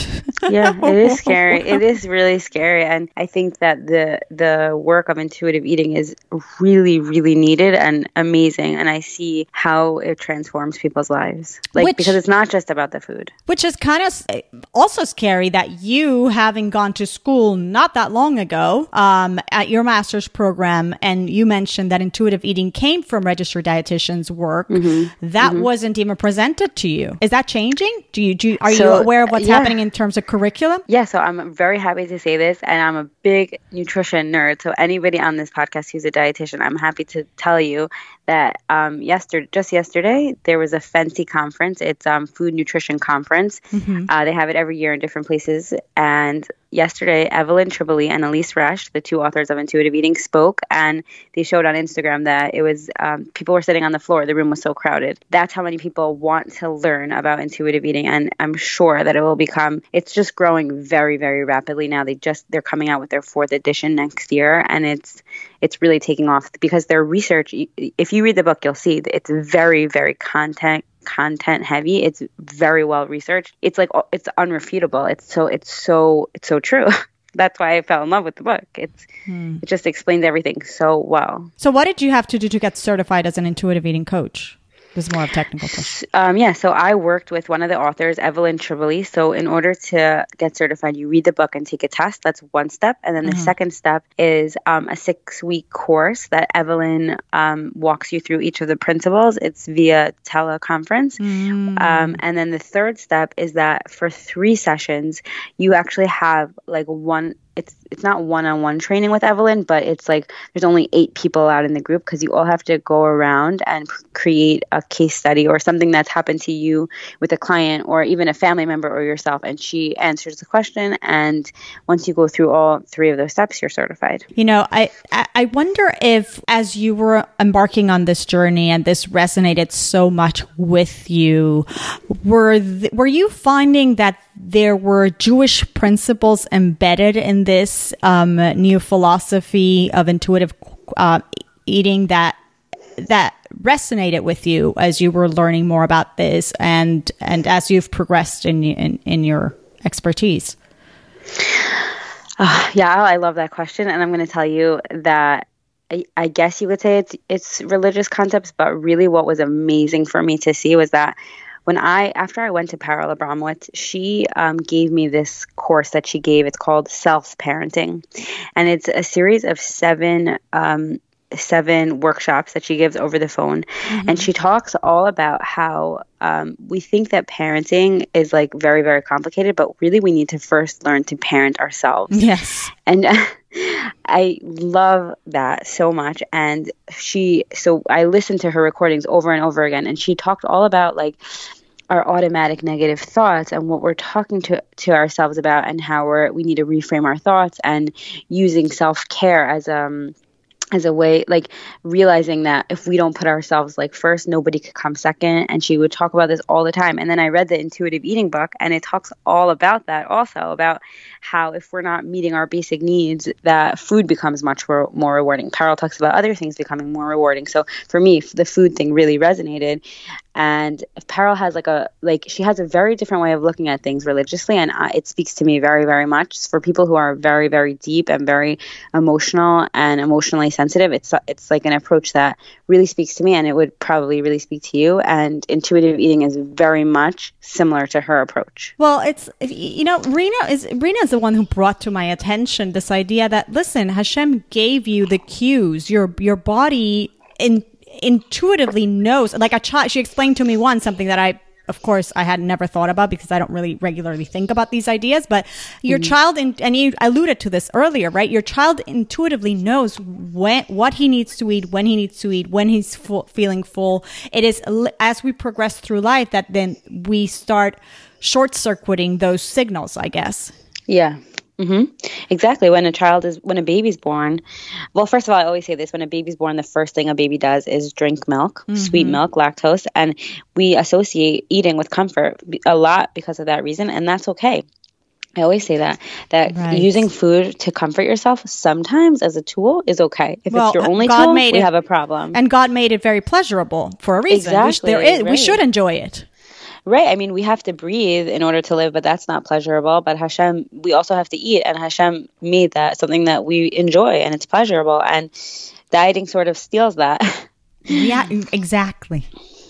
yeah it is scary it is really scary and i think that the the work of intuitive eating is really really needed and amazing and i see how it transforms people's lives like Which- because it's not just about the food Which is kind of also scary that you, having gone to school not that long ago um, at your master's program, and you mentioned that intuitive eating came from registered dietitians' work, Mm-hmm. that wasn't even presented to you. Is that changing? Do you do? You, are you aware of what's yeah. happening in terms of curriculum? Yeah, so I'm very happy to say this, and I'm a big nutrition nerd. So anybody on this podcast who's a dietitian, I'm happy to tell you that um, yesterday, just yesterday, there was a fancy conference. It's um, Food Nutrition Conference. Uh, they have it every year in different places, and yesterday, Evelyn Tribole and Elyse Resch, the two authors of Intuitive Eating, spoke, and they showed on Instagram that it was um, people were sitting on the floor. The room was so crowded. That's how many people want to learn about intuitive eating, and I'm sure that it will become. It's just growing very, very rapidly now. They just they're coming out with their fourth edition next year, and it's it's really taking off because their research. If you read the book, you'll see it's very, very content content heavy it's very well researched it's like it's unrefutable it's so it's so it's so true that's why I fell in love with the book. It's hmm. it just explains everything so well. So what did you have to do to get certified as an intuitive eating coach? This is more of technical question. Um, yeah, so I worked with one of the authors, Evelyn Tribole. So in order to get certified, you read the book and take a test. That's one step, and then the mm-hmm. second step is um, a six-week course that Evelyn um, walks you through each of the principles. It's via teleconference, mm. Um, and then the third step is that for three sessions, you actually have like one it's it's not one-on-one training with Evelyn, but it's like there's only eight people out in the group because you all have to go around and create a case study or something that's happened to you with a client or even a family member or yourself, and she answers the question. And once you go through all three of those steps, you're certified. You know, I I wonder if as you were embarking on this journey and this resonated so much with you, were th- were you finding that there were Jewish principles embedded in this um, new philosophy of intuitive uh, eating that that resonated with you as you were learning more about this and and as you've progressed in in, in your expertise. Uh, yeah, I love that question, and I'm going to tell you that I, guess you could say it's it's religious concepts, but really, what was amazing for me to see was that when I after I went to Parallel Abramowitz, she um, gave me this course that she gave. It's called Self Parenting, and it's a series of seven. Um, seven workshops that she gives over the phone mm-hmm. and she talks all about how um, we think that parenting is like very very complicated but really we need to first learn to parent ourselves yes and I love that so much. And she, so I listened to her recordings over and over again, and she talked all about like our automatic negative thoughts and what we're talking to, to ourselves about, and how we're, we need to reframe our thoughts and using self care as um as a way like realizing that if we don't put ourselves like first nobody could come second. And she would talk about this all the time. And then i read the intuitive eating book and it talks all about that also about how if we're not meeting our basic needs that food becomes much more, more rewarding. Parallel talks about other things becoming more rewarding. So for me the food thing really resonated and Parallel has like a like she has a very different way of looking at things religiously. And I, it speaks to me very very much. For people who are very very deep and very emotional and emotionally sensitive it's it's like an approach that really speaks to me and it would probably really speak to you. And intuitive eating is very much similar to her approach. Well it's you know Rena is Rena is the one who brought to my attention this idea that listen Hashem gave you the cues your your body in intuitively knows. Like a child she explained to me once something that i of course i had never thought about because i don't really regularly think about these ideas but your mm-hmm. child in, and you alluded to this earlier right? Your child intuitively knows when what he needs to eat when he needs to eat when he's full, feeling full. It is as we progress through life that then we start short circuiting those signals i guess. Yeah Mm-hmm. Exactly. When a child is, when a baby's born, well, first of all, I always say this when a baby's born, the first thing a baby does is drink milk, mm-hmm. sweet milk, lactose. And we associate eating with comfort a lot because of that reason. And that's okay. I always say that that right. using food to comfort yourself sometimes as a tool is okay. If well, it's your only God tool, made we it, have a problem. And God made it very pleasurable for a reason. Exactly. We, there is, right. we should enjoy it. Right. I mean, we have to breathe in order to live, but that's not pleasurable. But Hashem, we also have to eat, and Hashem made that something that we enjoy and it's pleasurable. And dieting sort of steals that. yeah, exactly.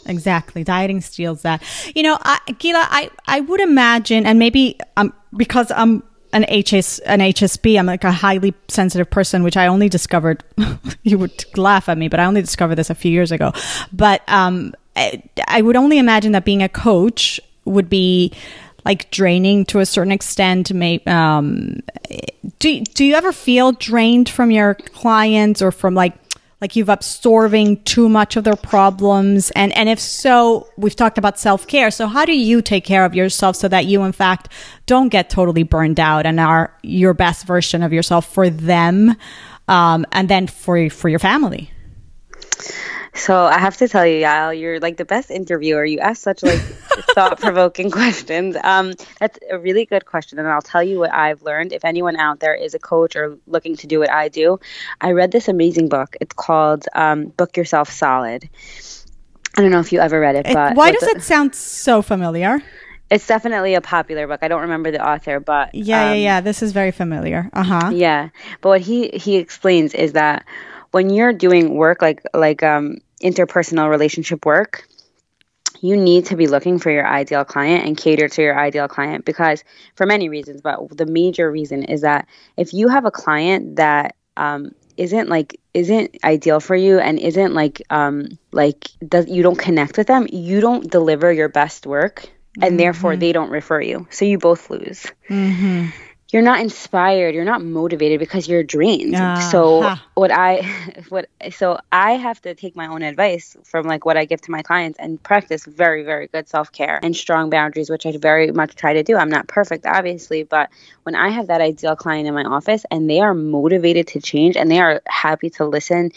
Exactly. Dieting steals that. You know, I, Gila, I, I would imagine, and maybe um, because I'm an HS an HSP. I'm like a highly sensitive person, which I only discovered. you would laugh at me, but I only discovered this a few years ago. But um, I, would only imagine that being a coach would be like draining to a certain extent. May um, do do you ever feel drained from your clients or from like like you've absorbing too much of their problems and and if so we've talked about self-care so how do you take care of yourself so that you in fact don't get totally burned out and are your best version of yourself for them um, and then for for your family so I have to tell you, Yael, you're like the best interviewer. You ask such like thought-provoking questions. Um, that's a really good question, and I'll tell you what I've learned. If anyone out there is a coach or looking to do what I do, I read this amazing book. It's called um, "Book Yourself Solid." I don't know if you ever read it, but why does the, it sound so familiar? It's definitely a popular book. I don't remember the author, but yeah, um, yeah, yeah. This is very familiar. Uh huh. Yeah, but what he he explains is that when you're doing work like like um, interpersonal relationship work, you need to be looking for your ideal client and cater to your ideal client because for many reasons, but the major reason is that if you have a client that um, isn't like isn't ideal for you and isn't like um like does you don't connect with them you don't deliver your best work and mm-hmm. therefore they don't refer you. So you both lose. Mm-hmm you're not inspired you're not motivated because you're drained uh, so huh. what i what so i have to take my own advice from like what i give to my clients and practice very very good self-care and strong boundaries which i very much try to do i'm not perfect obviously but when i have that ideal client in my office and they are motivated to change and they are happy to listen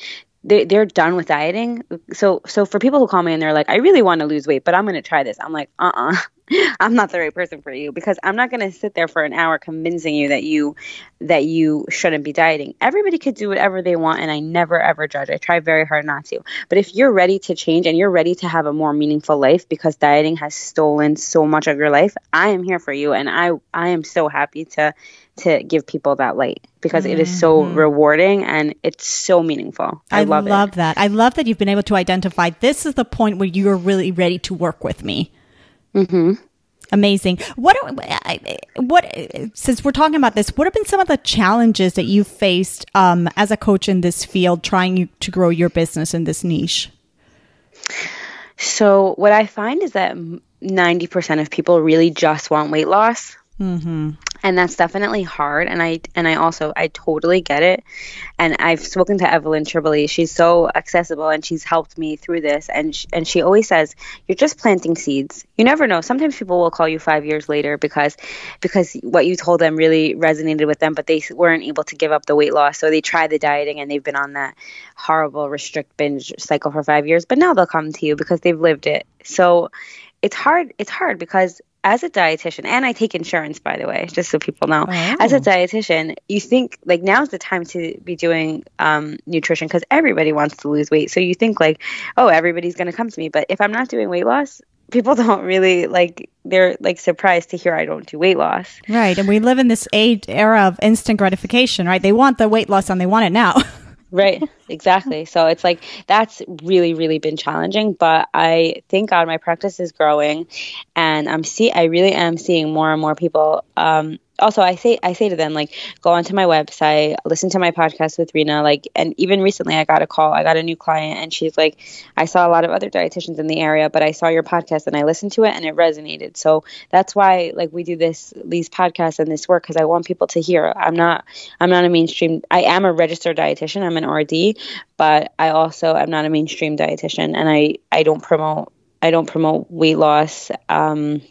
they, they're done with dieting. So so for people who call me and they're like, I really want to lose weight, but I'm going to try this. I'm like, uh uh-uh. I'm not the right person for you because I'm not going to sit there for an hour convincing you that you that you shouldn't be dieting. Everybody could do whatever they want and I never ever judge. I try very hard not to. But if you're ready to change and you're ready to have a more meaningful life because dieting has stolen so much of your life, I am here for you and I I am so happy to to give people that light because mm-hmm. it is so mm-hmm. rewarding and it's so meaningful. I, I love, love that. I love that you've been able to identify this is the point where you're really ready to work with me. Mm-hmm. Amazing. What what since we're talking about this, what have been some of the challenges that you faced um, as a coach in this field, trying to grow your business in this niche? So what I find is that ninety percent of people really just want weight loss. Mm-hmm. And that's definitely hard and i and i also i totally get it. And i've spoken to evelyn tribole she's so accessible and she's helped me through this. And and she always says you're just planting seeds. You never know. Sometimes people will call you five years later because because what you told them really resonated with them but they weren't able to give up the weight loss. So they tried the dieting and they've been on that horrible restrict binge cycle for five years. But now they'll come to you because they've lived it. So it's hard it's hard because as a dietitian, and I take insurance, by the way, just so people know. Oh. As a dietitian, you think like now's the time to be doing um, nutrition because everybody wants to lose weight. So you think like, oh, everybody's going to come to me. But if I'm not doing weight loss, people don't really like they're like surprised to hear I don't do weight loss. Right. And we live in this age era of instant gratification, right? They want the weight loss and they want it now. right. Exactly. So it's like that's really really been challenging but i thank god my practice is growing and i'm see i really am seeing more and more people um, also I say I say to them like go onto my website, listen to my podcast with Rena, like and even recently I got a call, I got a new client and she's like I saw a lot of other dietitians in the area, but I saw your podcast and I listened to it and it resonated. So that's why like we do this these podcasts and this work cuz I want people to hear. I'm not I'm not a mainstream I am a registered dietitian, I'm an RD, but I also am not a mainstream dietitian and I I don't promote I don't promote weight loss um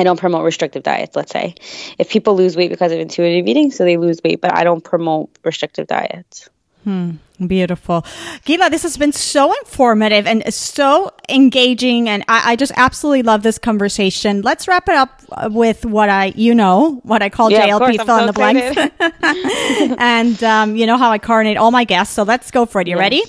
I don't promote restrictive diets, let's say. If people lose weight because of intuitive eating, so they lose weight, but I don't promote restrictive diets. Hmm, beautiful. Gila, this has been so informative and so engaging. And I, I, just absolutely love this conversation. Let's wrap it up with what I, you know, what I call yeah, JLP, fill so in the blanks. and um, you know how I coordinate all my guests. So let's go for it. You yes. ready?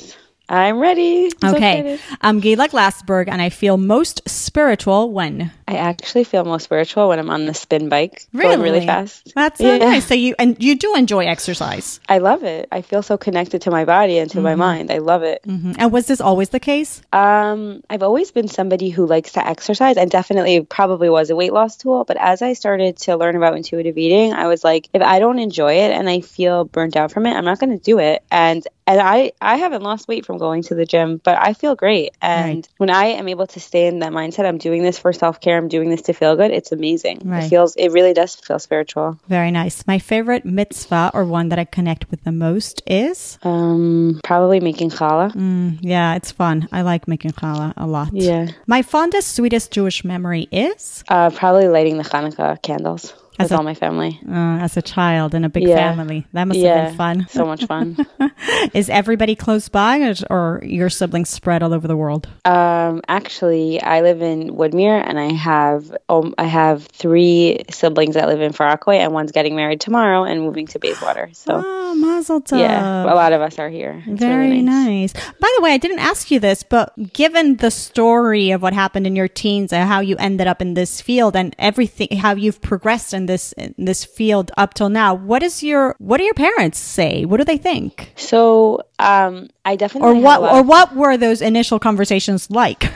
I'm ready. I'm okay. So I'm Gila Glassberg, and I feel most spiritual when I actually feel most spiritual when I'm on the spin bike, really, going really fast. That's so yeah. nice. So you and you do enjoy exercise. I love it. I feel so connected to my body and to mm-hmm. my mind. I love it. Mm-hmm. And was this always the case? Um, I've always been somebody who likes to exercise, and definitely probably was a weight loss tool. But as I started to learn about intuitive eating, I was like, if I don't enjoy it and I feel burnt out from it, I'm not going to do it. And and I I haven't lost weight from going to the gym, but I feel great. And right. when I am able to stay in that mindset, I'm doing this for self care. I'm doing this to feel good. It's amazing. Right. It feels it really does feel spiritual. Very nice. My favorite mitzvah or one that I connect with the most is um probably making challah. Mm, yeah, it's fun. I like making challah a lot. Yeah. My fondest, sweetest Jewish memory is uh, probably lighting the Hanukkah candles. With all my family. Uh, as a child in a big Yeah. family. That must yeah, have been fun. so much fun. Is everybody close by or, or your siblings spread all over the world? Um, actually, I live in Woodmere, and I have um, I have three siblings that live in Far Rockaway, and one's getting married tomorrow and moving to Bayswater. So Oh, mazel tov. yeah, a lot of us are here. It's Very really nice. By the way, I didn't ask you this, but given the story of what happened in your teens and how you ended up in this field and everything, how you've progressed in this in this field up till now, what is your what do your parents say? What do they think? So um, I definitely Or what or what were those initial conversations like?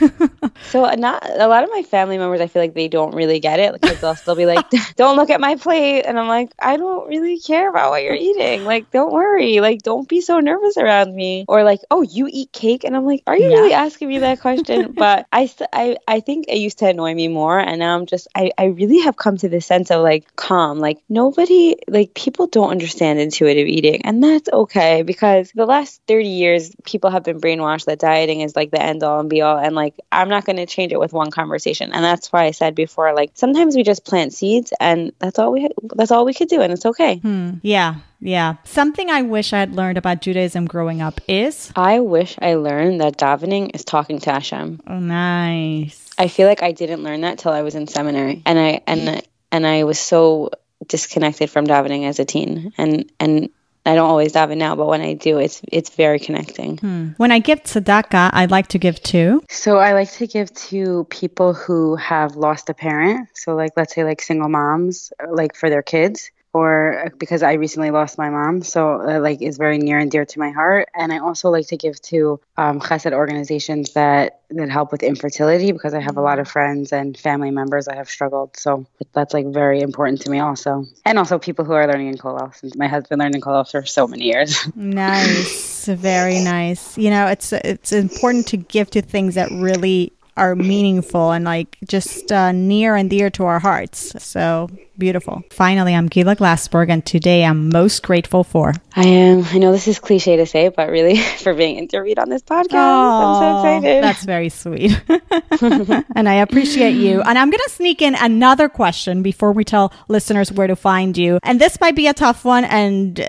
So uh, not a lot of my family members, I feel like they don't really get it because they'll still be like, "Don't look at my plate," and I'm like, "I don't really care about what you're eating. Like, don't worry. Like, don't be so nervous around me." Or like, "Oh, you eat cake?" And I'm like, "Are you Yeah. really asking me that question?" but I, st- I, I think it used to annoy me more, and now I'm just, I, I really have come to this sense of like calm. Like nobody, like people don't understand intuitive eating, and that's okay because the last 30 years, people have been brainwashed that dieting is like the end all and be all, and like I'm not going to change it with one conversation, and that's why I said before, like sometimes we just plant seeds, and that's all we, that's all we could do, and it's okay. Hmm. yeah, yeah. Something I wish I had learned about Judaism growing up is I wish I learned that davening is talking to Hashem. oh nice. I feel like I didn't learn that till I was in seminary, and I and and I was so disconnected from davening as a teen, and and I don't always daven now, but when I do, it's it's very connecting. Hmm. When I give tzedakah, I like to give to So I like to give to people who have lost a parent. So like let's say like single moms, like for their kids, or because I recently lost my mom, so uh, like is very near and dear to my heart. And I also like to give to um, chesed organizations that that help with infertility because I have a lot of friends and family members that have struggled. So that's like very important to me also, and also people who are learning in kollel. Since my husband learned in kollel for so many years. Nice, very nice. You know, it's it's important to give to things that really are meaningful and like just uh, near and dear to our hearts. So beautiful. Finally, I'm Gila Glassberg, and today I'm most grateful for. I am. I know this is cliche to say, but really for being interviewed on this podcast, I'm so excited. That's very sweet. and I appreciate you. And I'm going to sneak in another question before we tell listeners where to find you. And this might be a tough one and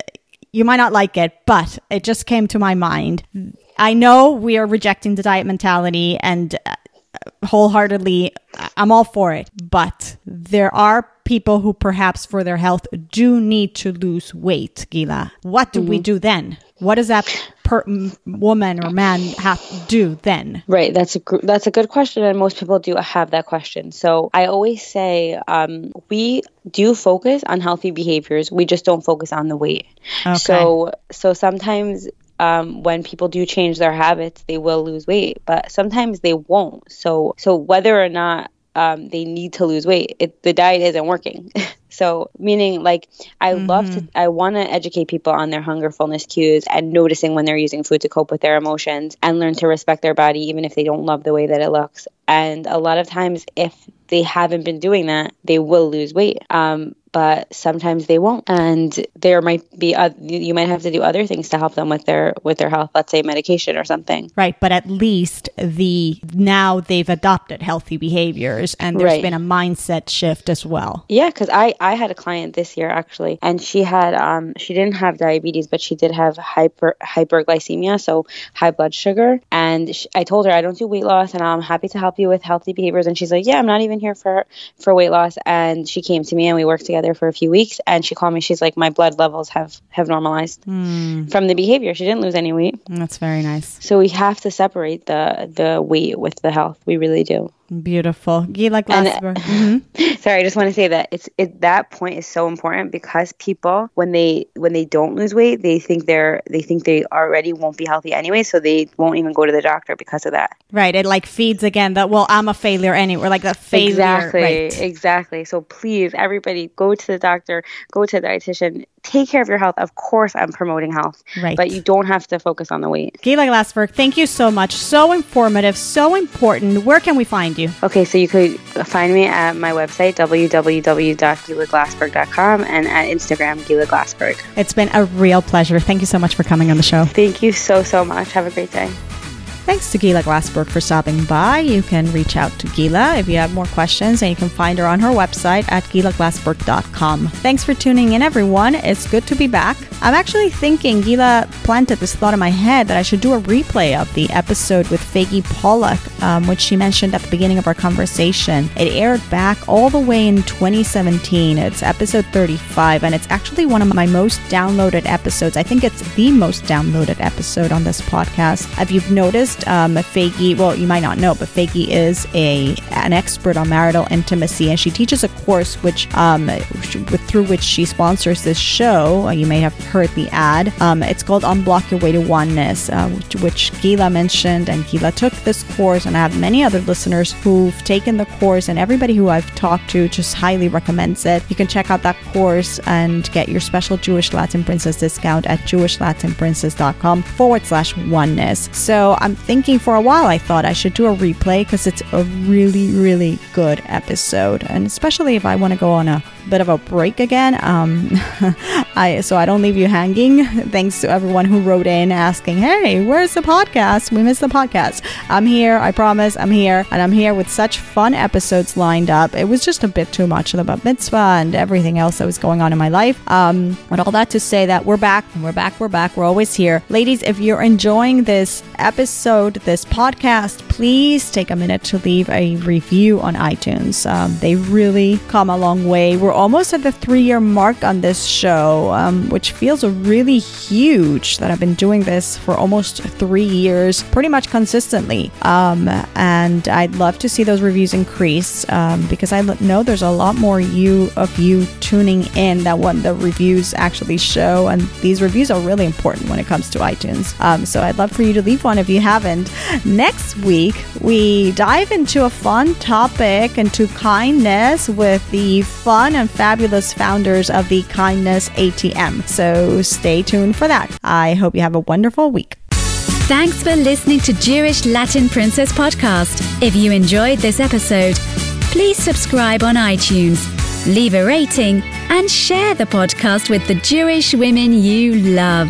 you might not like it, but it just came to my mind. I know we are rejecting the diet mentality and wholeheartedly I'm all for it, but there are people who perhaps for their health do need to lose weight, Gila. What do we do then? What does that per- woman or man have to do then? Right. That's a gr- that's a good question, and most people do have that question. So I always say um, we do focus on healthy behaviors. We just don't focus on the weight. Okay. So so sometimes. Um, when people do change their habits, they will lose weight, but sometimes they won't. So, so whether or not um, they need to lose weight, it, the diet isn't working. so, meaning like I love to, I want to educate people on their hunger, fullness cues, and noticing when they're using food to cope with their emotions, and learn to respect their body even if they don't love the way that it looks. And a lot of times, if they haven't been doing that, they will lose weight. Um, but sometimes they won't, and there might be uh, you might have to do other things to help them with their with their health. Let's say medication or something. Right, but at least the now they've adopted healthy behaviors and there's Right. been a mindset shift as well. Yeah, because I I had a client this year actually, and she had um she didn't have diabetes, but she did have hyper hyperglycemia, so high blood sugar. And sh I told her I don't do weight loss, and I'm happy to help you with healthy behaviors. And she's like, Yeah, I'm not even here for for weight loss. And she came to me, and we worked together for a few weeks. And she called me. She's like, My blood levels have have normalized hmm. from the behavior. She didn't lose any weight. That's very nice. So we have to separate the the weight with the health. We really do. Beautiful. Gila And- Glassberg. Mhm. Sorry, I just want to say that it's it that point is so important because people when they when they don't lose weight, they think they're they think they already won't be healthy anyway, so they won't even go to the doctor because of that. Right, it like feeds again that well, I'm a failure anyway. Like that failure. exactly, Right. exactly. So please, everybody, go to the doctor, go to the dietitian, take care of your health. Of course, I'm promoting health, Right. but you don't have to focus on the weight. Gila Glassberg, thank you so much. So informative, so important. Where can we find you? Okay, so you could find me at my website www.gilaglassberg.com and at Instagram Gila Glassberg. It's been a real pleasure. Thank you so much for coming on the show. Thank you so so much. Have a great day. Thanks to Gila Glassberg for stopping by. You can reach out to Gila if you have more questions, and you can find her on her website at gilaglassberg.com. Thanks for tuning in, everyone. It's good to be back. I'm actually thinking Gila planted this thought in my head that I should do a replay of the episode with Faggy Pollock, um, which she mentioned at the beginning of our conversation. It aired back all the way in 2017. It's episode 35, and it's actually one of my most downloaded episodes. I think it's the most downloaded episode on this podcast. If you've noticed, um, Faggy, well, you might not know, but Faggy is a an expert on marital intimacy, and she teaches a course which um, through which she sponsors this show. You may have heard the ad. Um, it's called Unblock Your Way to Oneness, uh, which, which Gila mentioned, and Gila took this course, and I have many other listeners who've taken the course, and everybody who I've talked to just highly recommends it. You can check out that course and get your special Jewish Latin Princess discount at jewishlatinprincess.com forward slash oneness. So I'm thinking for a while, I thought I should do a replay because it's a really, really good episode, and especially if I want to go on a bit of a break again. Um, I so I don't leave you hanging. Thanks to everyone who wrote in asking, "Hey, where's the podcast? We missed the podcast." I'm here. I promise. I'm here, and I'm here with such fun episodes lined up. It was just a bit too much of the bat mitzvah and everything else that was going on in my life. Um, but all that to say that we're back. We're back. We're back. We're always here, ladies. If you're enjoying this episode, this podcast, please take a minute to leave a review on iTunes. Um, they really come a long way. We're almost at the three year mark on this show, um, which feels really huge that I've been doing this for almost three years, pretty much consistently. Um, and I'd love to see those reviews increase um, because I know there's a lot more you of you tuning in than what the reviews actually show. And these reviews are really important when it comes to iTunes. Um, so I'd love for you to leave one if you haven't. Next week, we dive into a fun topic, into kindness with the fun and fabulous founders of the Kindness ATM. So stay tuned for that. I hope you have a wonderful week. Thanks for listening to Jewish Latin Princess Podcast. If you enjoyed this episode, please subscribe on iTunes, leave a rating, and share the podcast with the Jewish women you love.